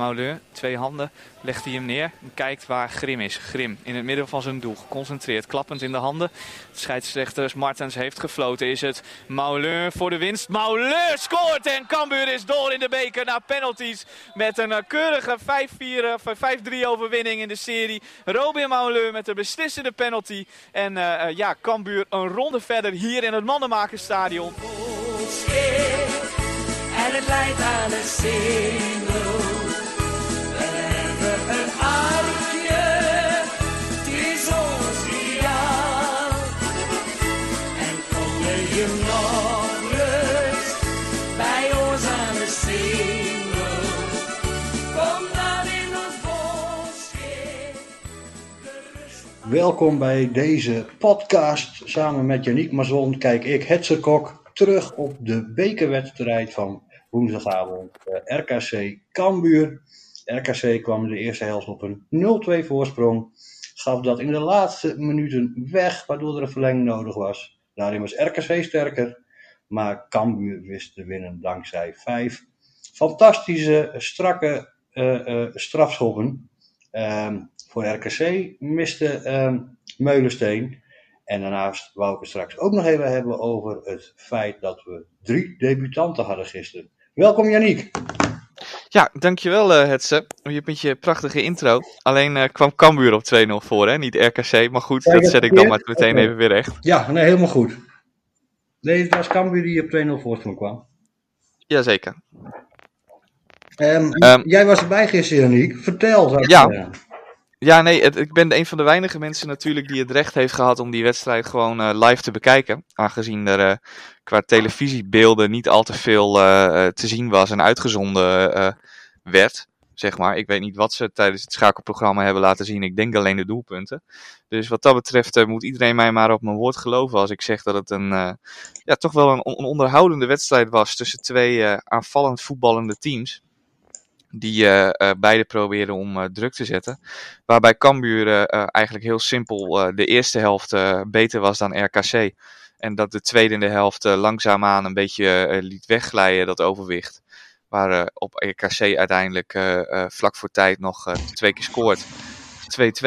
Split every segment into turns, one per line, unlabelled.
Mauleur, twee handen, legt hij hem neer en kijkt waar Grim is. Grim in het midden van zijn doel, geconcentreerd, klappend in de handen. Scheidsrechter Martens heeft gefloten. Is het Mauleur voor de winst? Mauleur scoort en Cambuur is door in de beker naar penalties. Met een eh, keurige 5-3 eh, overwinning in de serie. Robin Mauleur met de beslissende penalty. En uh, ja, Cambuur een ronde verder hier in het Mannenmakerstadion. En het leidt aan een single.
Welkom bij deze podcast. Samen met Janiek Mazon kijk ik, Hetzer Kok, terug op de bekerwedstrijd van woensdagavond uh, RKC Cambuur. RKC kwam in de eerste helft op een 0-2 voorsprong. Gaf dat in de laatste minuten weg, waardoor er een verlenging nodig was. Daarin was RKC sterker, maar Cambuur wist te winnen dankzij vijf fantastische, strakke uh, strafschoppen. Um, voor RKC miste um, Meulensteen. En daarnaast wou ik het straks ook nog even hebben over het feit dat we drie debutanten hadden gisteren. Welkom Janiek.
Ja, dankjewel uh, Hetze. Je bent je prachtige intro. Alleen uh, kwam Cambuur op 2-0 voor, hè? niet RKC. Maar goed, ja, dat zet ik dan maar meteen okay. even weer recht.
Ja, nee, helemaal goed. Nee, het was Cambuur die op 2-0 voorsprong kwam.
Jazeker.
Um, um, jij was erbij gisteren, Janiek. Vertel.
Ja. ja. Ja, nee, ik ben een van de weinige mensen natuurlijk die het recht heeft gehad om die wedstrijd gewoon uh, live te bekijken. Aangezien er uh, qua televisiebeelden niet al te veel uh, te zien was en uitgezonden werd. Zeg maar. Ik weet niet wat ze tijdens het schakelprogramma hebben laten zien. Ik denk alleen de doelpunten. Dus wat dat betreft moet iedereen mij maar op mijn woord geloven als ik zeg dat het een, ja, toch wel een, een onderhoudende wedstrijd was tussen twee aanvallend voetballende teams die uh, uh, beide probeerden om uh, druk te zetten. Waarbij Cambuur eigenlijk heel simpel de eerste helft beter was dan RKC. En dat de tweede in de helft langzaamaan een beetje liet wegglijden, dat overwicht. Waar op RKC uiteindelijk vlak voor tijd nog twee keer scoort.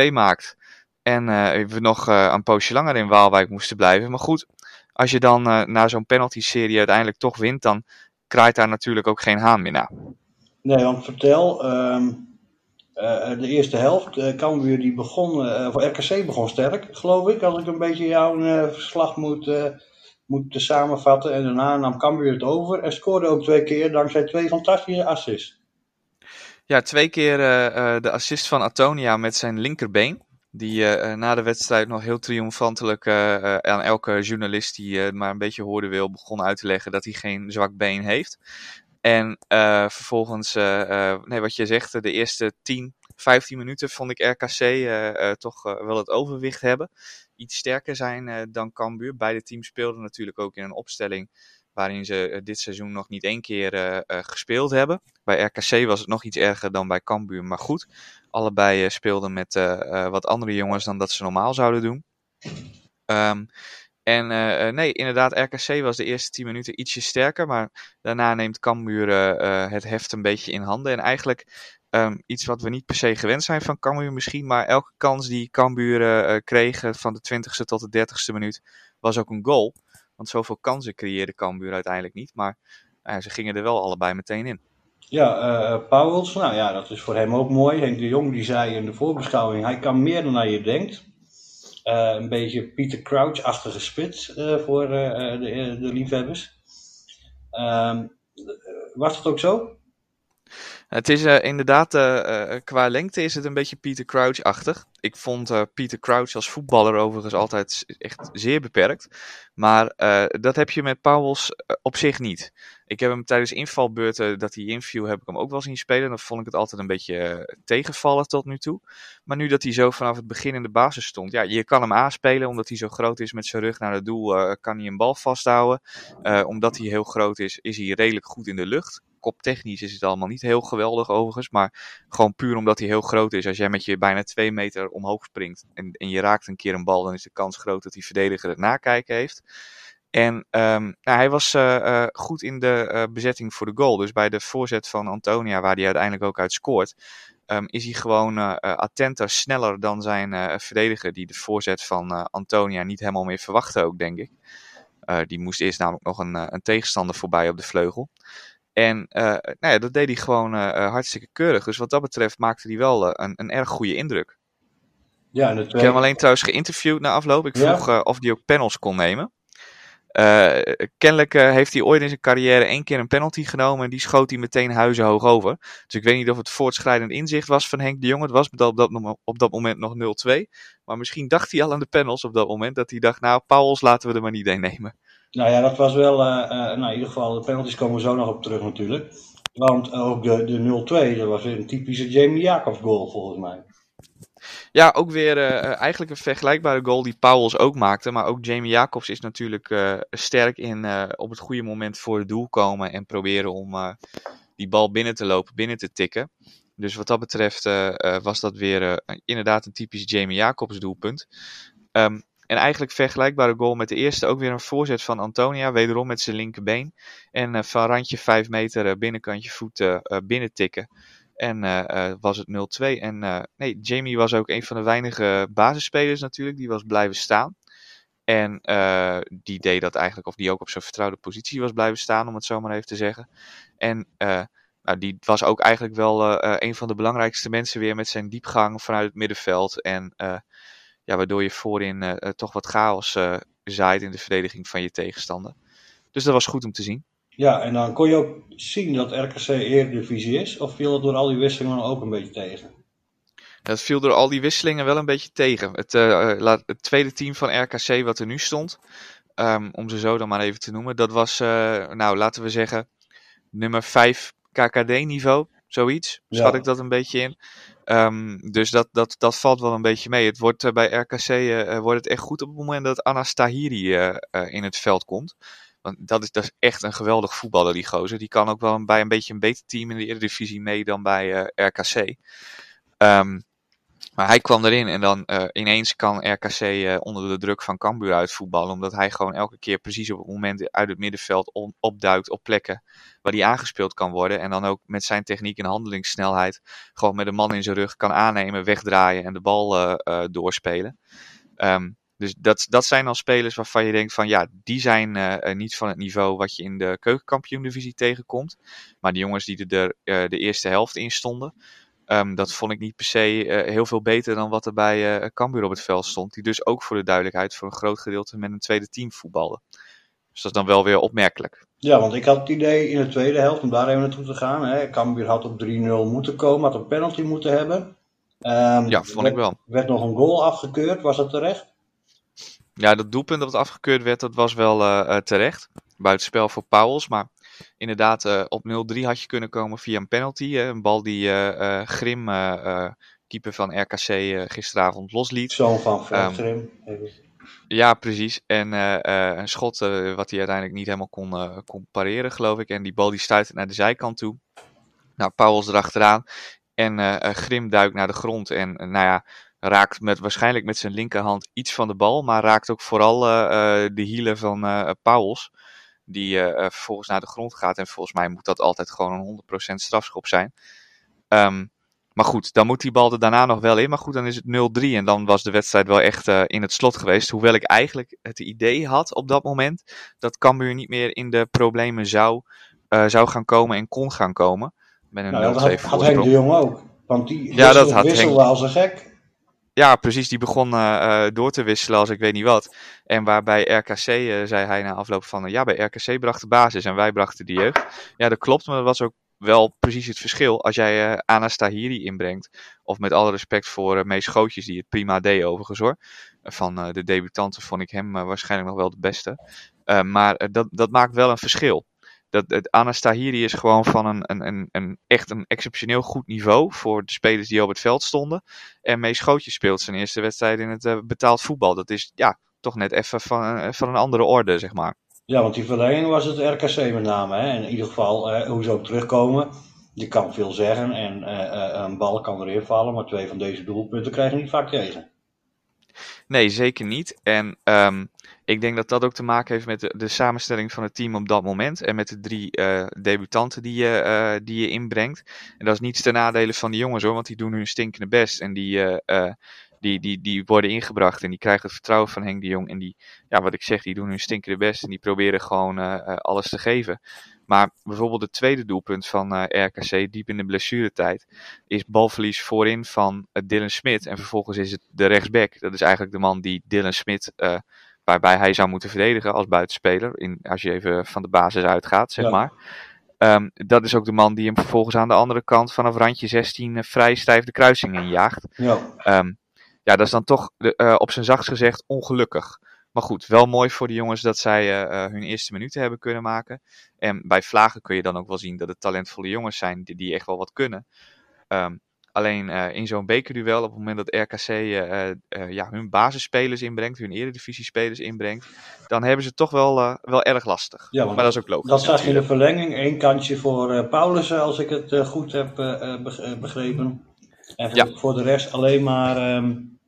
2-2 maakt. En we nog een poosje langer in Waalwijk moesten blijven. Maar goed, als je dan na zo'n penalty-serie uiteindelijk toch wint, dan kraait daar natuurlijk ook geen haan meer naar.
Nee, want vertel, um, uh, de eerste helft, uh, Cambuur die begon, voor RKC begon sterk, geloof ik, als ik een beetje jouw verslag moet, moet samenvatten. En daarna nam Cambuur het over en scoorde ook twee keer dankzij twee fantastische assists.
Ja, twee keer de assist van Antonia met zijn linkerbeen. Die na de wedstrijd nog heel triomfantelijk aan elke journalist die maar een beetje hoorde wil, begon uit te leggen dat hij geen zwak been heeft. En uh, vervolgens, uh, uh, nee, wat je zegt, de eerste 10, 15 minuten vond ik RKC toch wel het overwicht hebben. Iets sterker zijn dan Cambuur. Beide teams speelden natuurlijk ook in een opstelling waarin ze dit seizoen nog niet één keer gespeeld hebben. Bij RKC was het nog iets erger dan bij Cambuur, maar goed. Allebei speelden met wat andere jongens dan dat ze normaal zouden doen. Um, en uh, nee, inderdaad, RKC was de eerste 10 minuten ietsje sterker. Maar daarna neemt Cambuur uh, het heft een beetje in handen. En eigenlijk um, iets wat we niet per se gewend zijn van Cambuur misschien. Maar elke kans die Cambuur uh, kreeg van de 20ste tot de 30ste minuut was ook een goal. Want zoveel kansen creëerde Cambuur uiteindelijk niet. Maar ze gingen er wel allebei meteen in.
Ja, Pauwels, nou ja, dat is voor hem ook mooi. Henk de Jong die zei in de voorbeschouwing, hij kan meer dan je denkt. Uh, een beetje Peter Crouch-achtige spits uh, voor uh, de, de, liefhebbers. Ehm, was dat ook zo?
Het is inderdaad, qua lengte is het een beetje Peter Crouch-achtig. Ik vond Peter Crouch als voetballer overigens altijd echt zeer beperkt. Maar dat heb je met Pauwels op zich niet. Ik heb hem tijdens invalbeurten, dat hij inviel, heb ik hem ook wel zien spelen. Dan vond ik het altijd een beetje uh, tegenvallen tot nu toe. Maar nu dat hij zo vanaf het begin in de basis stond. Ja, je kan hem aanspelen omdat hij zo groot is met zijn rug naar het doel. Uh, kan hij een bal vasthouden. Uh, omdat hij heel groot is, is hij redelijk goed in de lucht. Koptechnisch is het allemaal niet heel geweldig overigens. Maar gewoon puur omdat hij heel groot is. Als jij met je bijna twee meter omhoog springt en, en je raakt een keer een bal. Dan is de kans groot dat die verdediger het nakijken heeft. En ehm, nou, hij was uh, goed in de uh, bezetting voor de goal. Dus bij de voorzet van Antonia, waar hij uiteindelijk ook uit scoort, um, is hij gewoon attenter, sneller dan zijn verdediger, die de voorzet van Antonia niet helemaal meer verwachtte ook, denk ik. die moest eerst namelijk nog een, een, tegenstander voorbij op de vleugel. En nou ja, dat deed hij gewoon hartstikke keurig. Dus wat dat betreft maakte hij wel een, een erg goede indruk. Ja, en Ik heb hem alleen trouwens geïnterviewd na afloop. Ik vroeg ja? of hij ook panels kon nemen. Uh, kennelijk uh, heeft hij ooit in zijn carrière één keer een penalty genomen en die schoot hij meteen huizenhoog over. Dus ik weet niet of het voortschrijdend inzicht was van Henk de Jong. Het was op dat, op dat moment nog 0-2. Maar misschien dacht hij al aan de panels op dat moment. Dat hij dacht, nou, Pauwels laten we er maar niet een nemen.
Nou ja, dat was wel, uh, nou in ieder geval, de penalties komen we zo nog op terug natuurlijk. Want ook de, de 0-2, dat was een typische Jamie Jacobs goal volgens mij.
Ja, ook weer uh, eigenlijk een vergelijkbare goal die Pauwels ook maakte. Maar ook Jamie Jacobs is natuurlijk uh, sterk in op het goede moment voor het doel komen. En proberen om die bal binnen te lopen, binnen te tikken. Dus wat dat betreft was dat weer inderdaad een typisch Jamie Jacobs doelpunt. Um, en eigenlijk vergelijkbare goal met de eerste. Ook weer een voorzet van Antonia. Wederom met zijn linkerbeen. En van randje 5 meter binnenkantje voet binnen tikken. En uh, was het 0-2. En uh, nee, Jamie was ook een van de weinige basisspelers natuurlijk. Die was blijven staan. En die deed dat eigenlijk, of die ook op zijn vertrouwde positie was blijven staan, om het zo maar even te zeggen. En nou, die was ook eigenlijk wel een van de belangrijkste mensen weer met zijn diepgang vanuit het middenveld. En ja, waardoor je voorin toch wat chaos zaait in de verdediging van je tegenstander. Dus dat was goed om te zien.
Ja, en dan kon je ook zien dat RKC Eredivisie is, of viel het door al die wisselingen ook een beetje tegen?
Dat viel door al die wisselingen wel een beetje tegen. Het, uh, het tweede team van RKC wat er nu stond, um, om ze zo dan maar even te noemen, dat was, uh, nou laten we zeggen, nummer 5 KKD-niveau, zoiets. Schat ja. ik dat een beetje in. Um, dus dat, dat, dat valt wel een beetje mee. Het wordt uh, bij RKC wordt het echt goed op het moment dat Anas Tahiri in het veld komt. Want dat is, dat is echt een geweldig voetballer, die gozer. Die kan ook wel bij een beetje een beter team in de Eredivisie mee dan bij uh, RKC. Ehm, maar hij kwam erin en dan uh, ineens kan RKC uh, onder de druk van Cambuur uitvoetballen. Omdat hij gewoon elke keer precies op het moment uit het middenveld opduikt op plekken waar hij aangespeeld kan worden. En dan ook met zijn techniek en handelingssnelheid gewoon met een man in zijn rug kan aannemen, wegdraaien en de bal doorspelen. Um, dus dat, dat zijn dan spelers waarvan je denkt van ja, die zijn uh, niet van het niveau wat je in de keukenkampioen-divisie tegenkomt. Maar die jongens die er uh, de eerste helft in stonden, um, dat vond ik niet per se uh, heel veel beter dan wat er bij uh, Cambuur op het veld stond. Die dus ook voor de duidelijkheid voor een groot gedeelte met een tweede team voetbalde. Dus dat is dan wel weer opmerkelijk.
Ja, want ik had het idee in de tweede helft om daar even naartoe te gaan. Hè. Cambuur had op 3-0 moeten komen, had een penalty moeten hebben.
Um, ja, vond
werd,
ik wel.
werd nog een goal afgekeurd, was dat terecht?
Ja, dat doelpunt dat afgekeurd werd, dat was wel uh, terecht. Buitenspel voor Pauwels, maar inderdaad uh, op 0-3 had je kunnen komen via een penalty. Een bal die Grim, keeper van RKC, gisteravond losliet.
Zoon van Frank um, Grim.
Ja, precies. En een schot wat hij uiteindelijk niet helemaal kon, kon pareren, geloof ik. En die bal die stuitte naar de zijkant toe. Nou, Pauwels erachteraan. En Grim duikt naar de grond. En nou ja, raakt met, waarschijnlijk met zijn linkerhand iets van de bal, maar raakt ook vooral uh, de hielen van uh, Pauwels. Die uh, vervolgens naar de grond gaat. En volgens mij moet dat altijd gewoon een 100% strafschop zijn. Um, maar goed, dan moet die bal er daarna nog wel in. Maar goed, dan is het 0-3. En dan was de wedstrijd wel echt in het slot geweest. Hoewel ik eigenlijk het idee had op dat moment dat Cambuur niet meer in de problemen zou, zou gaan komen en kon gaan komen.
Met een nou, dat had, had Henk de Jong ook. Want die ja, dat had wisselde Henk... als een gek.
Ja, precies. Die begon uh, door te wisselen als ik weet niet wat. En waarbij RKC, uh, zei hij na afloop van, ja, bij RKC bracht de basis en wij brachten de jeugd. Ja, dat klopt, maar dat was ook wel precies het verschil. Als jij Anas Tahiri inbrengt, of met alle respect voor Mees Schootjes, die het prima deed overigens hoor. Van de debutanten vond ik hem waarschijnlijk nog wel de beste. maar dat, dat maakt wel een verschil dat het Anas Tahiri is gewoon van een, een, een, een, echt een exceptioneel goed niveau voor de spelers die op het veld stonden. En Mees Schootjes speelt zijn eerste wedstrijd in het uh, betaald voetbal. Dat is ja, toch net even van, uh, van een andere orde, zeg maar.
Ja, want die verlenging was het RKC met name. Hè? In ieder geval, uh, hoe ze ook terugkomen, die kan veel zeggen. En een bal kan erin vallen, maar twee van deze doelpunten krijg je niet vaak tegen.
Nee, zeker niet. En um, ik denk dat dat ook te maken heeft met de, de, samenstelling van het team op dat moment. En met de drie uh, debutanten die je, uh, die je inbrengt. En dat is niets ten nadele van die jongens hoor, want die doen hun stinkende best. En die, uh, die, die, die worden ingebracht en die krijgen het vertrouwen van Henk de Jong. En die, ja, wat ik zeg, die doen hun stinkende best en die proberen gewoon alles te geven. Maar bijvoorbeeld het tweede doelpunt van uh, RKC, diep in de blessuretijd, is balverlies voorin van uh, Dylan Smit. En vervolgens is het de rechtsback. Dat is eigenlijk de man die Dylan Smit, uh, waarbij hij zou moeten verdedigen als buitenspeler. In, als je even van de basis uitgaat, zeg ja. maar. Um, dat is ook de man die hem vervolgens aan de andere kant vanaf randje 16 vrij stijf de kruising injaagt. Ja, um, ja dat is dan toch de, op zijn zachtst gezegd ongelukkig. Maar goed, wel mooi voor de jongens dat zij uh, hun eerste minuten hebben kunnen maken. En bij Vlagen kun je dan ook wel zien dat het talentvolle jongens zijn die, die echt wel wat kunnen. Um, alleen uh, in zo'n bekerduel, op het moment dat RKC uh, ja, hun basisspelers inbrengt, hun eredivisiespelers inbrengt, dan hebben ze toch wel, wel erg lastig. Ja, maar dat is ook logisch.
Dat staat in de verlenging. Eén kantje voor Paulus, als ik het goed heb begrepen. En voor, ja. voor, de rest alleen maar... Um,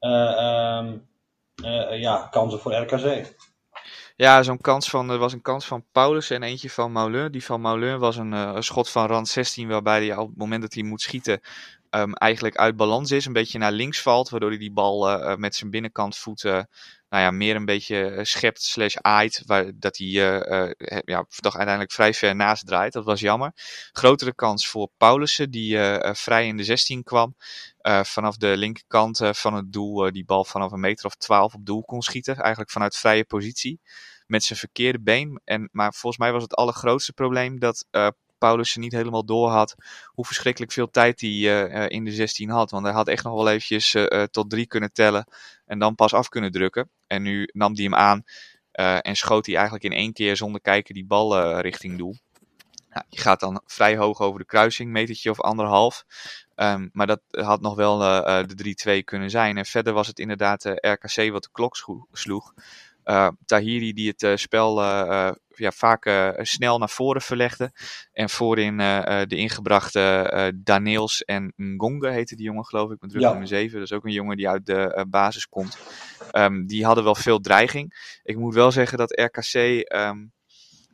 um, uh, ja, kansen voor RKC.
Ja, zo'n kans van, er was een kans van Paulus en eentje van Maulin. Die van Maulin was een, uh, een, schot van rand 16, waarbij hij op het moment dat hij moet schieten um, eigenlijk uit balans is. Een beetje naar links valt, waardoor hij die bal uh, met zijn binnenkant voeten nou ja, meer een beetje schept slash aait, waar, dat hij uh, ja, toch uiteindelijk vrij ver naast draait. Dat was jammer. Grotere kans voor Paulussen, die vrij in de 16 kwam. Vanaf de linkerkant van het doel die bal vanaf een meter of 12 op doel kon schieten. Eigenlijk vanuit vrije positie. Met zijn verkeerde been. En, maar volgens mij was het allergrootste probleem dat Paulus niet helemaal door had hoe verschrikkelijk veel tijd hij uh, in de 16 had. Want hij had echt nog wel eventjes uh, tot drie kunnen tellen en dan pas af kunnen drukken. En nu nam hij hem aan en schoot hij eigenlijk in één keer zonder kijken die bal richting doel. Nou, je gaat dan vrij hoog over de kruising, metertje of anderhalf. Um, maar dat had nog wel de 3-2 kunnen zijn. En verder was het inderdaad RKC wat de klok sloeg. Uh, Tahiri die het uh, spel uh, ja, vaak snel naar voren verlegde. En voorin de ingebrachte Daniels en Ngonge heette die jongen geloof ik, met druk ja. nummer 7. Dat is ook een jongen die uit de basis komt. Um, die hadden wel veel dreiging. Ik moet wel zeggen dat RKC... Um,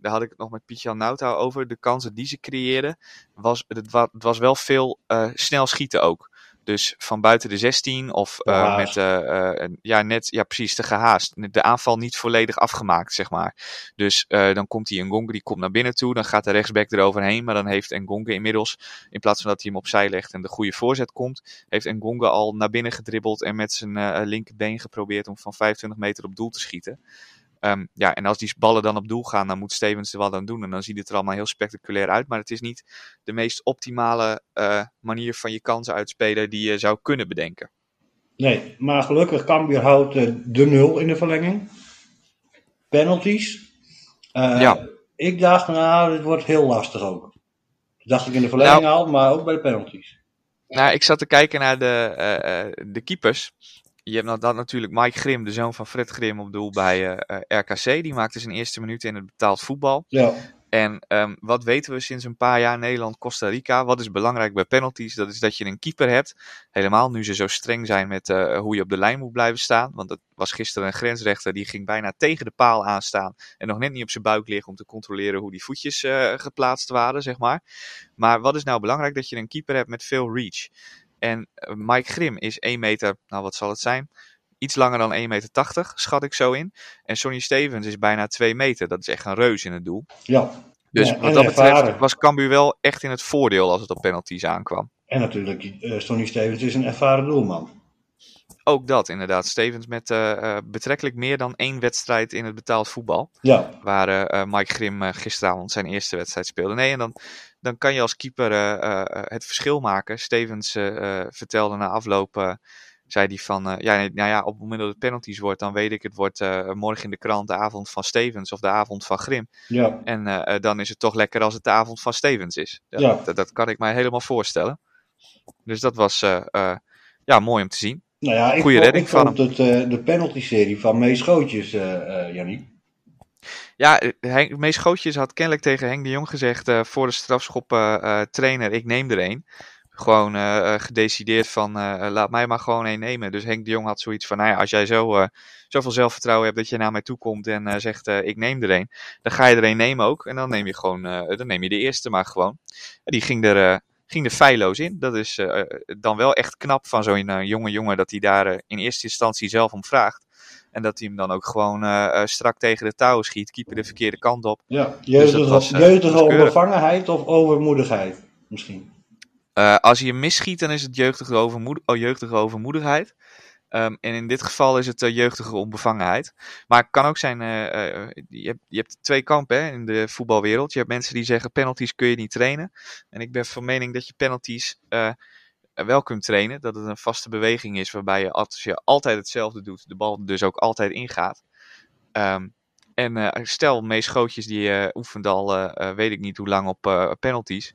daar had ik het nog met Pietjan Nauta over. De kansen die ze creëerden, was, het, was, het was wel veel snel schieten ook. Dus van buiten de 16 of uh, met, uh, ja, net, ja, precies, te gehaast. De aanval niet volledig afgemaakt, zeg maar. Dus uh, dan komt die Ngonge, die komt naar binnen toe. Dan gaat de rechtsback eroverheen. Maar dan heeft Ngonge inmiddels, in plaats van dat hij hem opzij legt en de goede voorzet komt, heeft Ngonge al naar binnen gedribbeld en met zijn linkerbeen geprobeerd om van 25 meter op doel te schieten. Um, ja, en als die ballen dan op doel gaan, dan moet Stevens er wat aan doen. En dan ziet het er allemaal heel spectaculair uit. Maar het is niet de meest optimale uh, manier van je kansen uitspelen die je zou kunnen bedenken.
Nee, maar gelukkig Cambuur houdt uh, de nul in de verlenging. Penalties. Uh, ja. Ik dacht, nou, dit wordt heel lastig ook. Dat dacht ik in de verlenging nou, al, maar ook bij de penalties.
Nou, ik zat te kijken naar de, de keepers je hebt dan natuurlijk Mike Grim, de zoon van Fred Grim, op doel bij uh, RKC. Die maakte zijn eerste minuten in het betaald voetbal. Ja. En um, wat weten we sinds een paar jaar Nederland-Costa Rica? Wat is belangrijk bij penalties? Dat is dat je een keeper hebt. Helemaal nu ze zo streng zijn met uh, hoe je op de lijn moet blijven staan. Want dat was gisteren een grensrechter die ging bijna tegen de paal aanstaan. En nog net niet op zijn buik liggen om te controleren hoe die voetjes uh, geplaatst waren, zeg maar. Maar wat is nou belangrijk? Dat je een keeper hebt met veel reach. En eh, Mike Grim is 1 meter, nou wat zal het zijn? Iets langer dan 1,80 meter, schat ik zo in. En Sonny Stevens is bijna 2 meter. Dat is echt een reus in het doel.
Ja.
Dus ja, wat dat betreft was Cambuur wel echt in het voordeel als het op penalties aankwam.
En natuurlijk, uh, Sonny Stevens is een ervaren doelman.
Ook dat, inderdaad. Stevens met uh, betrekkelijk meer dan één wedstrijd in het betaald voetbal.
Ja.
Waar uh, Mike Grim gisteravond zijn eerste wedstrijd speelde. Nee, en dan dan kan je als keeper uh, het verschil maken. Stevens vertelde na afloop, zei hij van, ja, nou ja, op het moment dat het penalties wordt, dan weet ik, het wordt morgen in de krant de avond van Stevens of de avond van Grim.
Ja.
En dan is het toch lekker als het de avond van Stevens is. Dat, ja. dat, dat kan ik mij helemaal voorstellen. Dus dat was ja, mooi om te zien.
Nou ja, Goeie redding ik van het, de penalty-serie van Mees Schootjes, Jannie.
Ja, Henk, Mees Schootjes had kennelijk tegen Henk de Jong gezegd uh, voor de strafschop uh, trainer, ik neem er een. gewoon gedecideerd van laat mij maar gewoon één nemen. Dus Henk de Jong had zoiets van, nou ja, als jij zo, zoveel zelfvertrouwen hebt dat je naar mij toe komt en zegt ik neem er een, dan ga je er een nemen ook. En dan neem je gewoon, dan neem je de eerste maar gewoon. En die ging er ging er feilloos in. Dat is dan wel echt knap van zo'n jonge jongen dat hij daar in eerste instantie zelf om vraagt. En dat hij hem dan ook gewoon uh, strak tegen de touwen schiet. Keeper de verkeerde kant op.
Ja, jeugdige, dus was, jeugdige onbevangenheid of overmoedigheid misschien?
als hij hem misschiet, dan is het jeugdige, overmoed oh, jeugdige overmoedigheid. Um, en in dit geval is het uh, jeugdige onbevangenheid. Maar het kan ook zijn, uh, uh, je, hebt, je hebt twee kampen hè, in de voetbalwereld. Je hebt mensen die zeggen penalties kun je niet trainen. En ik ben van mening dat je penalties wel kunt trainen. Dat het een vaste beweging is waarbij je als je altijd hetzelfde doet, de bal dus ook altijd ingaat. Um, en uh, stel, meest schootjes die je uh, oefent al, weet ik niet hoe lang op penalties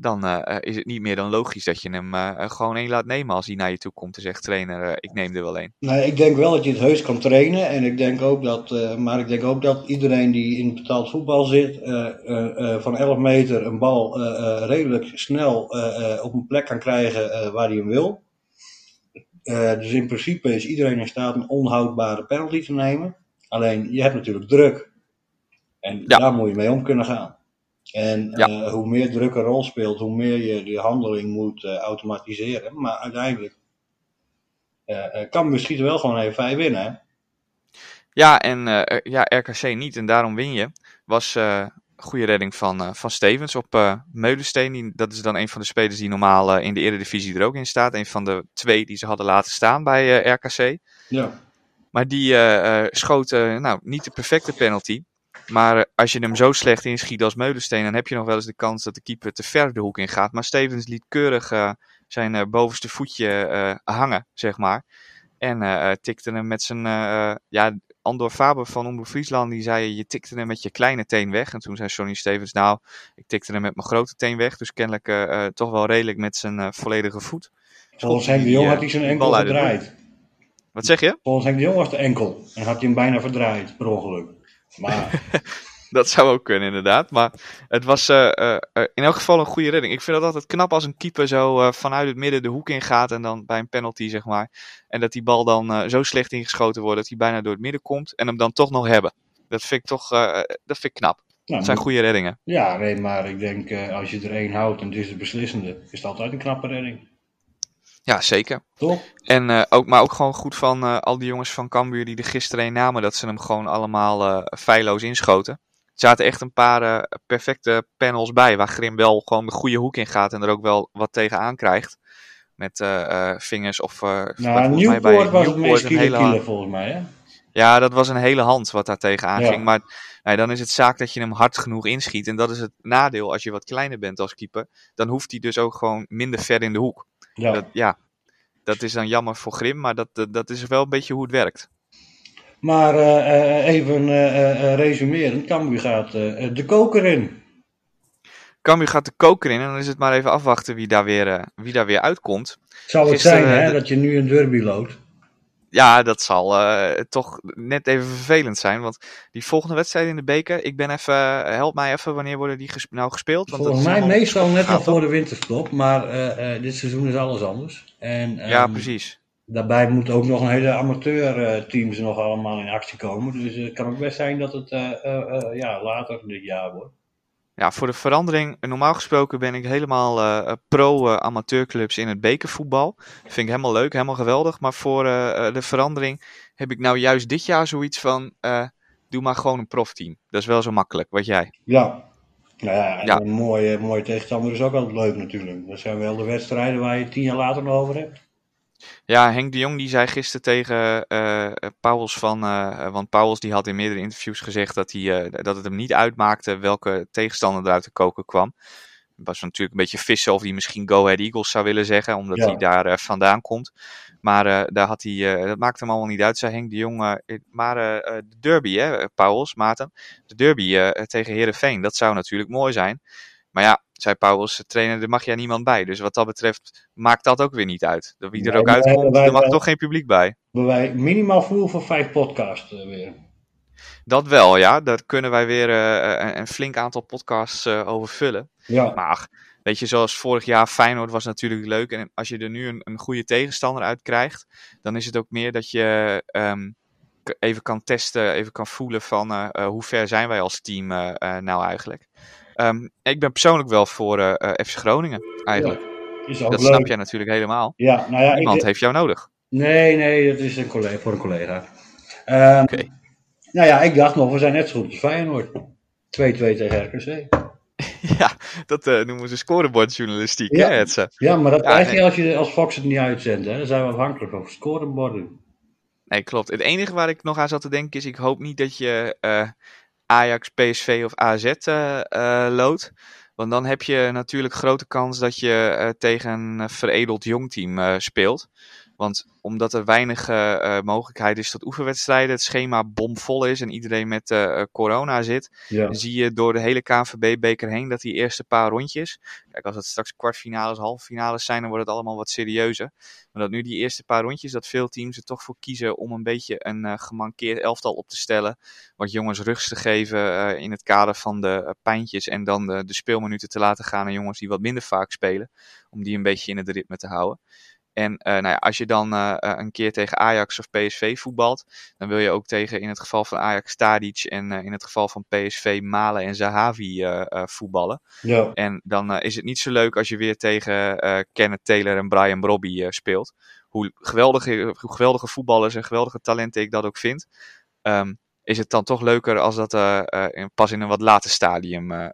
dan uh, is het niet meer dan logisch dat je hem uh, gewoon één laat nemen als hij naar je toe komt en zegt trainer, uh, ik neem er wel één.
Nee, ik denk wel dat je het heus kan trainen en ik denk ook dat, maar ik denk ook dat iedereen die in betaald voetbal zit, van 11 meter een bal redelijk snel op een plek kan krijgen waar hij hem wil. dus in principe is iedereen in staat een onhoudbare penalty te nemen. Alleen je hebt natuurlijk druk. En ja. daar moet je mee om kunnen gaan. En uh, hoe meer druk een rol speelt, hoe meer je die handeling moet uh, automatiseren. Maar uiteindelijk uh, kan misschien wel gewoon even vijf winnen. Hè?
Ja, en ja, RKC niet en daarom win je. Was een goede redding van, van Stevens op Meulensteen. Die, dat is dan een van de spelers die normaal in de Eredivisie er ook in staat. Een van de twee die ze hadden laten staan bij RKC.
Ja.
Maar die schoot nou, niet de perfecte penalty. Maar eh, als je hem zo slecht inschiet als Meulensteen, dan heb je nog wel eens de kans dat de keeper te ver de hoek in gaat. Maar Stevens liet keurig uh, zijn uh, bovenste voetje uh, hangen, zeg maar. En tikte hem met zijn, ja, Andor Faber van Omroep Friesland, die zei, je tikte hem met je kleine teen weg. En toen zei Sonny Stevens, nou, ik tikte hem met mijn grote teen weg. Dus kennelijk toch wel redelijk met zijn volledige voet.
Volgens Henk de Jong had hij zijn enkel verdraaid.
Wat zeg je?
Volgens Henk de Jong was de enkel. En had hij hem bijna verdraaid, per ongeluk. Maar...
dat zou ook kunnen, inderdaad. Maar het was uh, uh, in elk geval een goede redding. Ik vind het altijd knap als een keeper zo vanuit het midden de hoek ingaat. En dan bij een penalty, zeg maar. En dat die bal dan zo slecht ingeschoten wordt dat hij bijna door het midden komt. En hem dan toch nog hebben. Dat vind ik toch dat vind ik knap. Nou, dat zijn goede reddingen.
Ja, nee, maar ik denk als je er één houdt en het is de beslissende, is het altijd een knappe redding.
Ja, zeker.
Toch?
En, uh, ook, maar ook gewoon goed van uh, al die jongens van Cambuur die er gisteren een namen, dat ze hem gewoon allemaal uh, feilloos inschoten. Er zaten echt een paar perfecte panels bij, waar Grim wel gewoon de goede hoek in gaat en er ook wel wat tegenaan krijgt. Met vingers of...
nou, bij was het meest hele volgens mij, hè?
Ja, dat was een hele hand wat daar tegenaan ja. ging. Maar dan is het zaak dat je hem hard genoeg inschiet. En dat is het nadeel als je wat kleiner bent als keeper. Dan hoeft hij dus ook gewoon minder ver in de hoek. Ja. Dat, ja, dat is dan jammer voor Grim, maar dat, dat is wel een beetje hoe het werkt.
Maar uh, even uh, resumeren, Cambuur gaat de koker in.
Cambuur gaat de koker in en dan is het maar even afwachten wie daar weer, wie daar weer uitkomt.
Zou het Gisteren, zijn hè, dat je nu een derby loopt?
Ja, dat zal uh, toch net even vervelend zijn. Want die volgende wedstrijd in de beker, ik ben even, uh, help mij even, wanneer worden die nou gespeeld?
Want Volgens mij meestal net nog voor de winterstop, maar uh, dit seizoen is alles anders. En,
ja, um, precies.
Daarbij moet ook nog een hele amateurteams nog allemaal in actie komen. Dus het kan ook best zijn dat het ja, later dit jaar wordt.
Ja, voor de verandering, normaal gesproken ben ik helemaal uh, pro-amateurclubs in het bekervoetbal. Vind ik helemaal leuk, helemaal geweldig. Maar voor uh, de verandering heb ik nou juist dit jaar zoiets van, doe maar gewoon een profteam. Dat is wel zo makkelijk, wat jij?
Ja, nou ja, ja. een mooie, mooie tegenstander is ook altijd leuk natuurlijk. Dat zijn wel de wedstrijden waar je tien jaar later nog over hebt.
Ja, Henk de Jong die zei gisteren tegen uh, Pauwels van, uh, want Pauwels die had in meerdere interviews gezegd dat, hij, uh, dat het hem niet uitmaakte welke tegenstander eruit te koken kwam. Het was natuurlijk een beetje vissen of hij misschien Go Ahead Eagles zou willen zeggen, omdat ja. hij daar vandaan komt. Maar daar had hij, dat maakte hem allemaal niet uit, zei Henk de Jong. maar de derby, hè, Pauwels, Maarten, de derby tegen Herenveen, dat zou natuurlijk mooi zijn. Maar ja, zei Pauwels, trainer, er mag jij niemand bij. Dus wat dat betreft maakt dat ook weer niet uit. Wie er nee, ook uitkomt, er mag toch geen publiek bij.
Wij minimaal voor vijf podcasts uh, weer.
Dat wel, ja. Daar kunnen wij weer uh, een, een, flink aantal podcasts uh, over vullen.
Ja.
Maar ach, weet je, zoals vorig jaar Feyenoord was natuurlijk leuk. En als je er nu een, een goede tegenstander uit krijgt, dan is het ook meer dat je ehm, even kan testen, even kan voelen van eh, eh, hoe ver zijn wij als team eh, eh, nou eigenlijk. Ehm, ik ben persoonlijk wel voor eh, eh, FC Groningen eigenlijk.
Is ook
dat
leuk.
snap jij natuurlijk helemaal.
Ja, nou ja,
Niemand
ik,
heeft jou nodig.
nee, nee, dat is een collega, voor een collega. Ehm,
Oké.
Nou ja, ik dacht nog, we zijn net zo goed als Feyenoord. 2-2 tegen RKC.
ja, dat eh, noemen ze scorebordjournalistiek,
Ja.
hè, Etse?
Ja, maar dat krijg je als, je als Fox het niet uitzendt. Hè? Dan zijn we afhankelijk van scoreborden.
Nee, klopt. Het enige waar ik nog aan zat te denken is, ik hoop niet dat je Ajax, PSV of AZ eh eh, loodt. Want dan heb je natuurlijk grote kans dat je eh, tegen een veredeld jongteam eh speelt. Want omdat er weinig eh, mogelijkheid is tot oefenwedstrijden, het schema bomvol is en iedereen met eh, corona zit,
Ja.
zie je door de hele KNVB-beker heen dat die eerste paar rondjes. Kijk, als het straks kwartfinales, halve finales zijn, dan wordt het allemaal wat serieuzer. Maar dat nu die eerste paar rondjes, dat veel teams er toch voor kiezen om een beetje een gemankeerd elftal op te stellen. Wat jongens rust te geven in het kader van de pijntjes. En dan de, de speelminuten te laten gaan aan jongens die wat minder vaak spelen. Om die een beetje in het ritme te houden. En eh, nou ja, als je dan eh, eh, een keer tegen Ajax of PSV voetbalt, dan wil je ook tegen in het geval van Ajax Tadic en in het geval van PSV Malen en Zahavi voetballen.
Ja.
En dan is het niet zo leuk als je weer tegen Kenneth Taylor en Brian Brobby speelt. Hoe geweldige, hoe geweldige voetballers en geweldige talenten ik dat ook vind. ehm, is het dan toch leuker als dat in- pas in een wat later stadium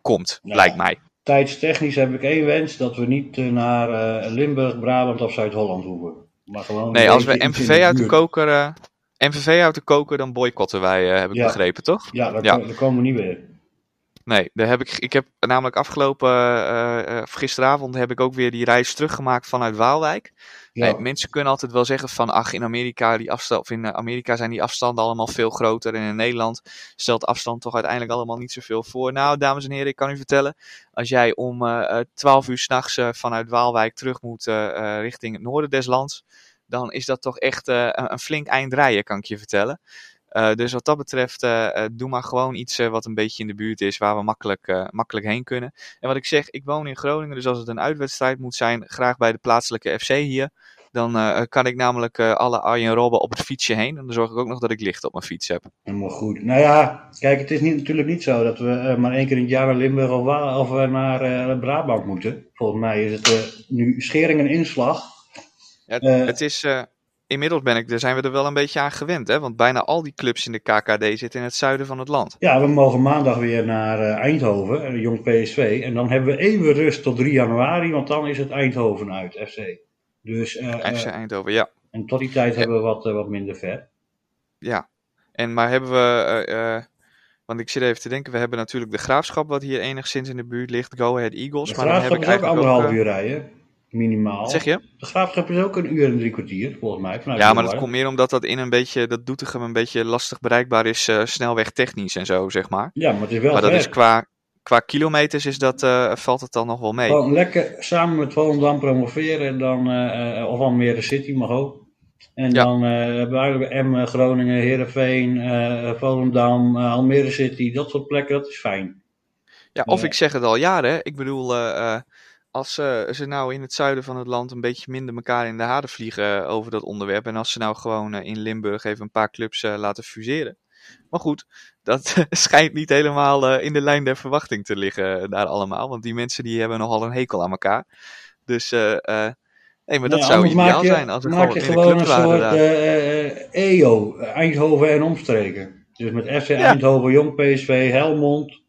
komt,
Ja.
lijkt mij.
Tijdstechnisch heb ik één wens: dat we niet eh, naar eh, Limburg, Brabant of Zuid-Holland hoeven. Maar gewoon
Nee, als we MVV uit de koker, eh, MVV uit de koker, dan boycotten wij, eh, heb ik
Ja.
begrepen, toch?
Ja, daar,
Ja.
daar komen we niet weer.
Nee, daar heb ik, ik heb namelijk afgelopen, of gisteravond heb ik ook weer die reis teruggemaakt vanuit Waalwijk.
Ja.
Nee, mensen kunnen altijd wel zeggen van, ach, in Amerika, die afstand, of in eh, Amerika zijn die afstanden allemaal veel groter. En in Nederland stelt afstand toch uiteindelijk allemaal niet zoveel voor. Nou, dames en heren, ik kan u vertellen, als jij om eh, eh, 12 uur s'nachts uh, vanuit Waalwijk terug moet richting het noorden des lands, dan is dat toch echt een, een flink eind rijden, kan ik je vertellen. Uh, dus wat dat betreft, uh, uh, doe maar gewoon iets uh, wat een beetje in de buurt is, waar we makkelijk, makkelijk heen kunnen. En wat ik zeg, ik woon in Groningen, dus als het een uitwedstrijd moet zijn, graag bij de plaatselijke FC hier. Dan kan ik namelijk alle Arjen Robben op het fietsje heen. En dan zorg ik ook nog dat ik licht op mijn fiets heb.
Helemaal goed. Nou ja, kijk, het is niet, natuurlijk niet zo dat we maar één keer in het jaar naar Limburg of, of naar Brabant moeten. Volgens mij is het nu schering en inslag.
Ja, het is, inmiddels ben ik, daar zijn we er wel een beetje aan gewend. Hè? Want bijna al die clubs in de KKD zitten in het zuiden van het land.
Ja, we mogen maandag weer naar uh, Eindhoven, Jong PSV. En dan hebben we even rust tot 3 januari, want dan is het Eindhoven uit, FC. Dus, uh,
FC Eindhoven, ja.
En tot die tijd ja. hebben we wat, wat minder ver.
Ja, en maar hebben we, want ik zit even te denken, we hebben natuurlijk de Graafschap wat hier enigszins in de buurt ligt, Go Ahead Eagles.
De
maar dan heb ik
is ook anderhalf uur rijden, minimaal.
Wat zeg je?
De Graafschap is ook een uur en drie kwartier, volgens mij.
Ja, maar dat komt meer omdat dat in een beetje, dat Doetinchem een beetje lastig bereikbaar is, uh, snelweg technisch en zo, zeg maar.
Ja, maar het is wel
Maar dat
ver.
is qua, qua kilometers is dat, uh, valt het dan nog wel mee.
Gewoon lekker samen met Volendam promoveren, en dan, uh, of Almere City mag ook. En ja. dan hebben we Emmen, Groningen, Heerenveen, Volendam, Almere City, dat soort plekken, dat is fijn.
Ja, of ik zeg het al jaren, ik bedoel, als ze nou in het zuiden van het land een beetje minder elkaar in de haren vliegen over dat onderwerp. En als ze nou gewoon in Limburg even een paar clubs laten fuseren. Maar goed, dat schijnt niet helemaal in de lijn der verwachting te liggen daar allemaal. Want die mensen die hebben nogal een hekel aan elkaar. Dus uh, Nee, maar dat zou ideaal
je,
zijn als er
maak je gewoon een soort uh, EO, Eindhoven en omstreken. Dus met FC ja. Eindhoven, Jong PSV, Helmond.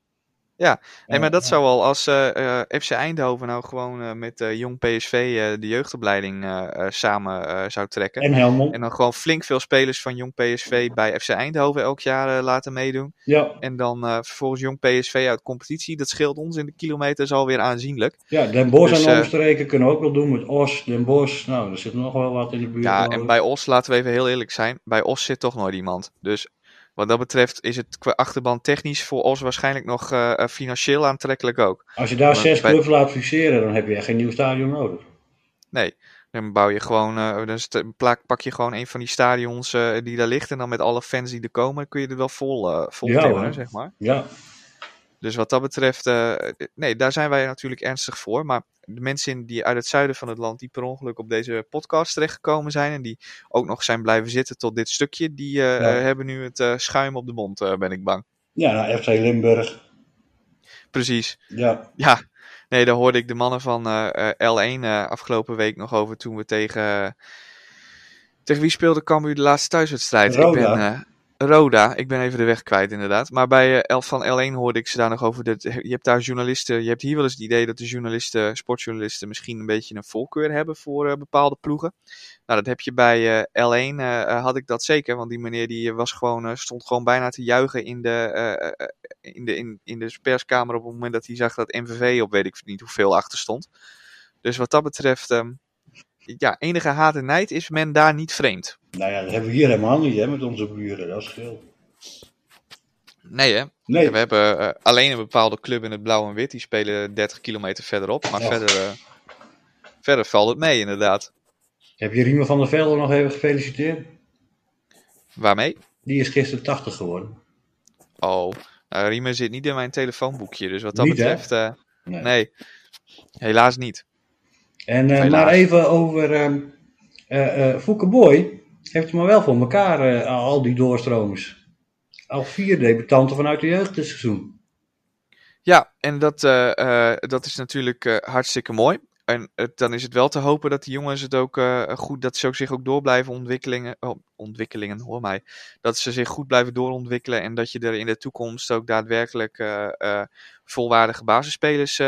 Ja, nee, maar dat zou al als uh, uh, FC Eindhoven nou gewoon uh, met Jong PSV de jeugdopleiding samen zou trekken.
En Helmond.
En dan gewoon flink veel spelers van Jong PSV bij FC Eindhoven elk jaar laten meedoen.
Ja.
En dan vervolgens Jong PSV uit competitie. Dat scheelt ons in de kilometers alweer aanzienlijk.
Ja, Den Bosch dus, en omstreken kunnen we ook wel doen met Os, Den Bosch. Nou, er zit nog wel wat in de buurt.
Ja, en bij Os, laten we even heel eerlijk zijn, bij Os zit toch nooit iemand. Dus wat dat betreft is het qua achterban technisch voor ons waarschijnlijk nog uh, financieel aantrekkelijk ook.
Als je daar zes bij... clubs laat fuseren, dan heb je echt geen nieuw stadion nodig.
Nee, dan bouw je gewoon, uh, dan pak je gewoon een van die stadions uh, die daar ligt en dan met alle fans die er komen, kun je er wel vol, vol
ja,
zeg maar.
Ja.
Dus wat dat betreft, nee, daar zijn wij natuurlijk ernstig voor. Maar de mensen die uit het zuiden van het land, die per ongeluk op deze podcast terechtgekomen zijn en die ook nog zijn blijven zitten tot dit stukje, die ja. hebben nu het schuim op de mond, ben ik bang.
Ja, nou, FC Limburg.
Precies.
Ja.
Ja, nee, daar hoorde ik de mannen van L1 afgelopen week nog over toen we tegen... Tegen wie speelde Cambuur de laatste thuiswedstrijd?
Roda.
Ik ben, Roda, ik ben even de weg kwijt inderdaad. Maar bij uh, van L1 hoorde ik ze daar nog over. Dat, je hebt daar journalisten, je hebt hier wel eens het idee dat de journalisten, sportjournalisten misschien een beetje een voorkeur hebben voor uh, bepaalde ploegen. Nou, dat heb je bij uh, L1, had ik dat zeker. Want die meneer die was gewoon, stond gewoon bijna te juichen in de, in, de, in, in de perskamer op het moment dat hij zag dat MVV op weet ik niet hoeveel achter stond. Dus wat dat betreft, um, ja, enige haat en nijd is men daar niet vreemd.
Nou ja, dat hebben we hier helemaal niet hè, met onze buren, dat scheelt.
Nee hè?
Nee.
We hebben uh, alleen een bepaalde club in het blauw en wit, die spelen 30 kilometer verderop. Maar
Ja.
verder, uh, verder valt het mee inderdaad.
Heb je Riemen van der Velde nog even gefeliciteerd?
Waarmee?
Die is gisteren 80 geworden.
Oh, nou, Riemen zit niet in mijn telefoonboekje, dus wat dat
Niet,
betreft, uh,
Nee.
nee. Helaas niet.
En, eh, maar even over eh eh, Fouke Boy. Heeft het maar wel voor elkaar, eh, al die doorstromers. Al vier debutanten vanuit de jeugd dit seizoen.
Ja, en dat, eh, dat is natuurlijk hartstikke mooi. En eh, dan is het wel te hopen dat die jongens het ook eh, goed, dat ze ook zich ook door blijven ontwikkelingen, oh, ontwikkelingen, hoor mij. Dat ze zich goed blijven doorontwikkelen en dat je er in de toekomst ook daadwerkelijk eh, volwaardige basisspelers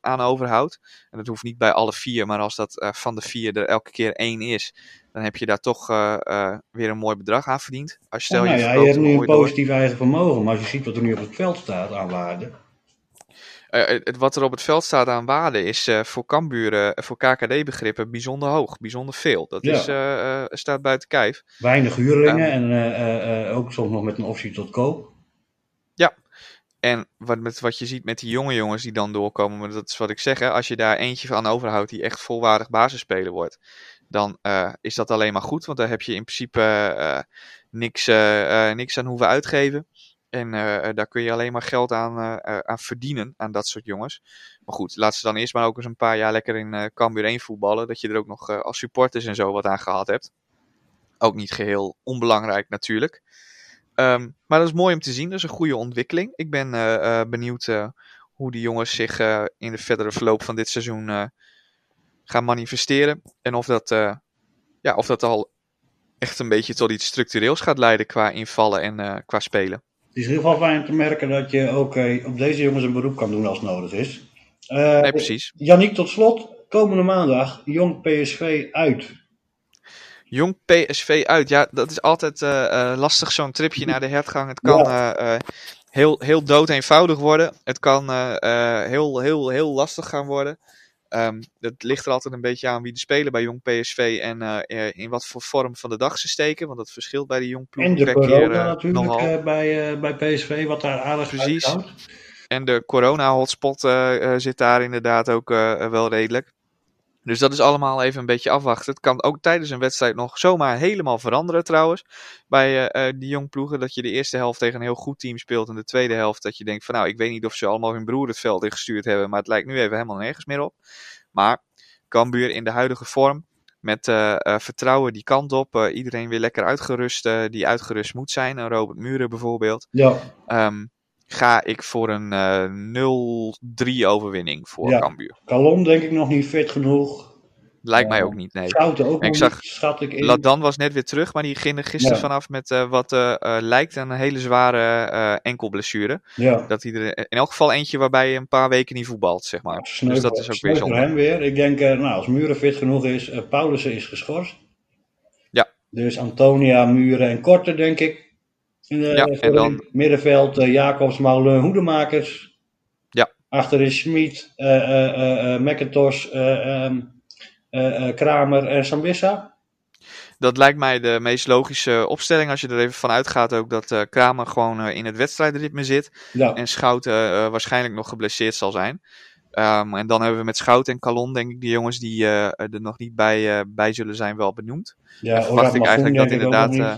aan overhoudt. En dat hoeft niet bij alle vier, maar als dat van de vier er elke keer één is, dan heb je daar toch weer een mooi bedrag aan verdiend. Als je stel
nou
je
ja, je hebt nu een
door.
positief eigen vermogen. Maar als je ziet wat er nu op het veld staat aan waarde.
Eh, het, wat er op het veld staat aan waarde is eh, voor Cambuur, eh, voor KKD-begrippen, bijzonder hoog, bijzonder veel. Dat
Ja.
is, staat buiten kijf.
Weinig huurlingen
Ja.
en ook soms nog met een optie tot koop.
En wat, met, wat je ziet met die jonge jongens die dan doorkomen, maar dat is wat ik zeg, hè, als je daar eentje van overhoudt die echt volwaardig basisspeler wordt, dan is dat alleen maar goed, want daar heb je in principe niks, niks aan hoeven uitgeven. En eh, daar kun je alleen maar geld aan, eh, eh, aan verdienen, aan dat soort jongens. Maar goed, laat ze dan eerst maar ook eens een paar jaar lekker in eh Cambuur 1 voetballen, dat je er ook nog eh, als supporters en zo wat aan gehad hebt. Ook niet geheel onbelangrijk natuurlijk. Ehm, maar dat is mooi om te zien. Dat is een goede ontwikkeling. Ik ben eh, eh, benieuwd eh, hoe die jongens zich eh, in de verdere verloop van dit seizoen eh, gaan manifesteren. En of dat, eh, ja, of dat al echt een beetje tot iets structureels gaat leiden qua invallen en eh, qua spelen.
Het is in ieder geval fijn te merken dat je ook eh, op deze jongens een beroep kan doen als nodig is. Eh
Nee, precies.
Yannick, tot slot. Komende maandag, Jong PSV uit.
Jong PSV uit. Ja, dat is altijd eh, lastig, zo'n tripje naar de hertgang. Het kan heel, heel dood eenvoudig worden. Het kan heel, heel, heel lastig gaan worden. Ehm, dat ligt er altijd een beetje aan wie de speler bij Jong PSV en eh, eh, in wat voor vorm van de dag ze steken. Want dat verschilt bij de Jong ploegen
En de
per
corona
keer eh,
natuurlijk
nogal.
bij, bij PSV, wat daar aardig
Precies. En de corona-hotspot zit daar inderdaad ook wel redelijk. Dus dat is allemaal even een beetje afwachten. Het kan ook tijdens een wedstrijd nog zomaar helemaal veranderen trouwens. Bij eh, eh, die jong ploegen dat je de eerste helft tegen een heel goed team speelt. En de tweede helft dat je denkt van nou ik weet niet of ze allemaal hun broer het veld ingestuurd hebben. Maar het lijkt nu even helemaal nergens meer op. Maar Cambuur in de huidige vorm. Met eh, vertrouwen die kant op. Iedereen weer lekker uitgerust die uitgerust moet zijn. Een Robert Muren bijvoorbeeld.
Ja,
Ehm, ga ik voor een eh 0-3 overwinning voor
Ja.
Cambuur.
Denk ik nog niet fit genoeg.
Lijkt mij ook niet, nee.
Schouten ook
Ik zag
niet, schat ik in.
Ladan was net weer terug, maar die ging er gisteren
Ja.
vanaf met eh, wat eh, eh, lijkt een hele zware eh, enkelblessure.
ja.
Dat hij er in elk geval eentje waarbij je een paar weken niet voetbalt, zeg maar. Dus dat is ook weer zonde.
hem weer. Ik denk, eh, nou, als Muren fit genoeg is, eh Paulussen is geschorst.
Ja.
Dus Antonia, Muren en Korte, denk ik. In de,
Ja, en dan-
middenveld eh, Jacobs, Molen, Hoedemakers.
Ja.
Achter is Schmid, eh eh eh, eh, McIntosh, eh, ehm, eh, eh, Kramer en Sambissa.
Dat lijkt mij de meest logische opstelling als je er even van uitgaat ook dat eh, Kramer gewoon eh, in het wedstrijdritme zit.
Ja,
En Schouten eh, waarschijnlijk nog geblesseerd zal zijn. Ehm, en dan hebben we met Schouten en Calon, denk ik, de jongens die eh, er nog niet bij, eh, bij zullen zijn, wel benoemd.
ja
en verwacht ik eigenlijk dat inderdaad. eh,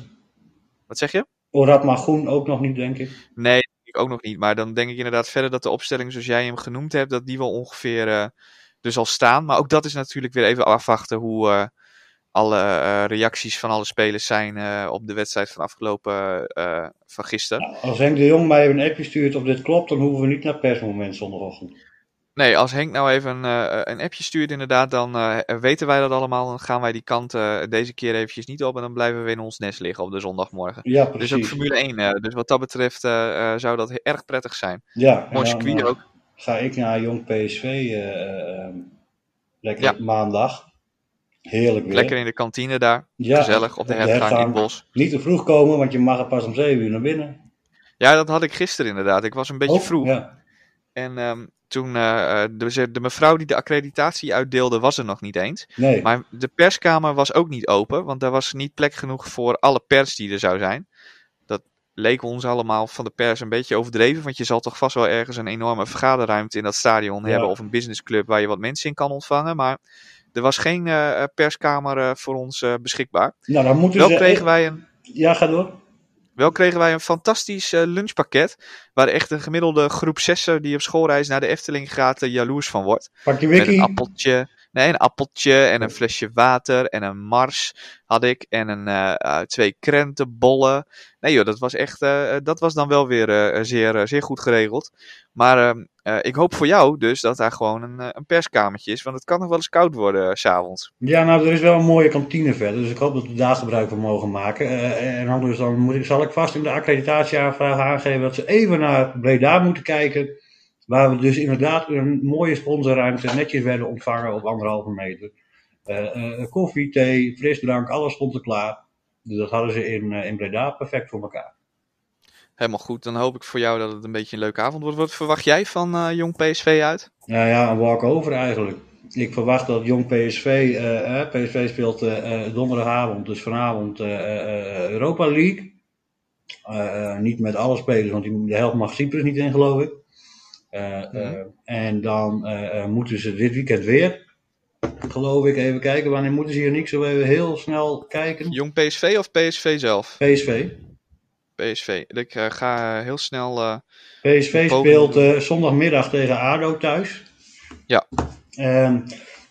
wat zeg je?
Orad Magoen ook nog niet, denk ik.
Nee, ik ook nog niet. Maar dan denk ik inderdaad verder dat de opstelling zoals jij hem genoemd hebt, dat die wel ongeveer uh, dus al staan. Maar ook dat is natuurlijk weer even afwachten hoe uh, alle uh, reacties van alle spelers zijn op de wedstrijd van afgelopen van gisteren.
Nou, als Henk de Jong mij een appje stuurt of dit klopt, dan hoeven we niet naar persmoment zondagochtend.
Nee, als Henk nou even uh, een appje stuurt inderdaad, dan uh, weten wij dat allemaal. Dan gaan wij die kant uh, deze keer eventjes niet op en dan blijven we in ons nest liggen op de zondagmorgen.
Ja, precies.
Dus ook Formule 1. dus wat dat betreft zou dat erg prettig zijn.
Ja.
Mooi circuit ook.
Ga ik naar Jong PSV ehm, lekker ja. maandag. Heerlijk weer.
Lekker in de kantine daar. Ja, Gezellig op de hertgang in het bos.
Niet te vroeg komen, want je mag er pas om 7 uur naar binnen.
Ja, dat had ik gisteren inderdaad. Ik was een beetje
oh,
vroeg.
Ja.
En um, toen, uh, de, de, mevrouw die de accreditatie uitdeelde, was er nog niet eens.
Nee.
Maar de perskamer was ook niet open, want daar was niet plek genoeg voor alle pers die er zou zijn. Dat leek ons allemaal van de pers een beetje overdreven, want je zal toch vast wel ergens een enorme vergaderruimte in dat stadion
Ja.
hebben of een businessclub waar je wat mensen in kan ontvangen. Maar er was geen uh, perskamer uh, voor ons beschikbaar.
Nou, dan moeten
Wel
ze...
kregen wij een.
Ja, ga door.
Wel kregen wij een fantastisch uh, lunchpakket. Waar echt een gemiddelde groep zessen die op schoolreis naar de Efteling gaat uh, jaloers van wordt.
Pak je
Met
wiki.
een appeltje. Nee, een appeltje en een flesje water en een mars had ik. En een, uh, twee krentenbollen. Nee joh, dat was echt, uh, dat was dan wel weer uh, zeer, zeer goed geregeld. Maar uh, ik hoop voor jou dus dat daar gewoon een, een perskamertje is. Want het kan nog wel eens koud worden s s'avonds.
Ja, nou, er is wel een mooie kantine verder. Dus ik hoop dat we daar gebruik van mogen maken. en anders dan moet ik, zal ik vast in de accreditatieaanvraag aangeven dat ze even naar Breda moeten kijken. Waar we dus inderdaad een mooie sponsorruimte netjes werden ontvangen op anderhalve meter. Uh, koffie, thee, frisdrank, alles stond er klaar. Dus dat hadden ze in, in Breda perfect voor elkaar.
Helemaal goed. Dan hoop ik voor jou dat het een beetje een leuke avond wordt. Wat verwacht jij van uh, Jong PSV uit?
Nou ja, een walk-over eigenlijk. Ik verwacht dat Jong PSV, uh, PSV speelt uh, donderdagavond, dus vanavond Europa League. niet met alle spelers, want die, de helft mag Cyprus niet in, geloof ik. Uh, uh, en dan uh, moeten ze dit weekend weer, geloof ik, even kijken. Wanneer moeten ze hier niks? Zullen we even heel snel kijken?
Jong PSV of PSV zelf?
PSV.
PSV. Ik ga heel snel.
PSV speelt zondagmiddag tegen ADO thuis.
Ja.
Um,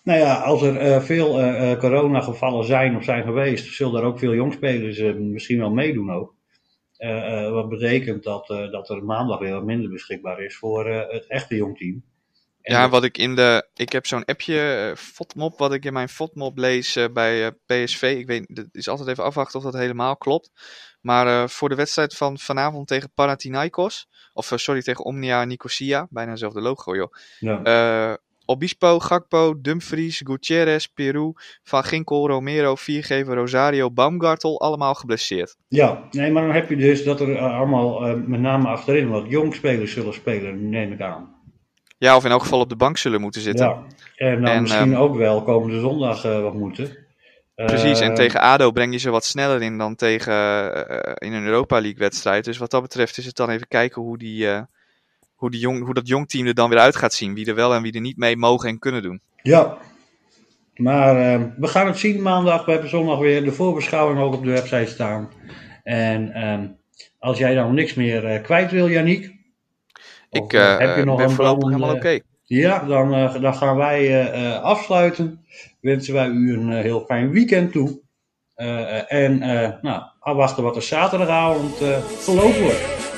nou ja, als er veel coronagevallen zijn of zijn geweest, zullen er ook veel jongspelers misschien wel meedoen ook. Uh, uh, wat betekent dat, uh, dat er maandag weer wat minder beschikbaar is voor het echte jongteam.
En ja, wat ik in de. Ik heb zo'n appje, FODMOP, wat ik in mijn FODMOP lees bij PSV. Ik weet, het is altijd even afwachten of dat helemaal klopt. Maar voor de wedstrijd van vanavond tegen Panathinaikos, of sorry, tegen Omnia Nicosia, bijna hetzelfde logo joh.
Ja.
Obispo, Gakpo, Dumfries, Gutierrez, Peru, Van Ginkel, Romero, Viergever, Rosario, Baumgartel, allemaal geblesseerd.
Ja, nee, maar dan heb je dus dat er allemaal, uh, met name achterin, wat jongspelers zullen spelen, neem ik aan.
Ja, of in elk geval op de bank zullen moeten zitten.
Ja, en dan en, misschien uh, ook wel komende zondag uh, wat moeten.
Precies, en tegen ADO breng je ze wat sneller in dan tegen in een Europa League wedstrijd. Dus wat dat betreft is het dan even kijken hoe die hoe, die jong, hoe dat jongteam er dan weer uit gaat zien. Wie er wel en wie er niet mee mogen en kunnen doen.
Ja, maar uh, we gaan het zien maandag. We hebben zondag weer de voorbeschouwing ook op de website staan. En uh, als jij dan niks meer uh, kwijt wil, Janiek.
Ik heb je nog ben voorlopig helemaal oké. Okay.
Ja, dan, dan gaan wij afsluiten. Wensen wij u een heel fijn weekend toe. en nou, afwachten wat er zaterdagavond gelopen wordt.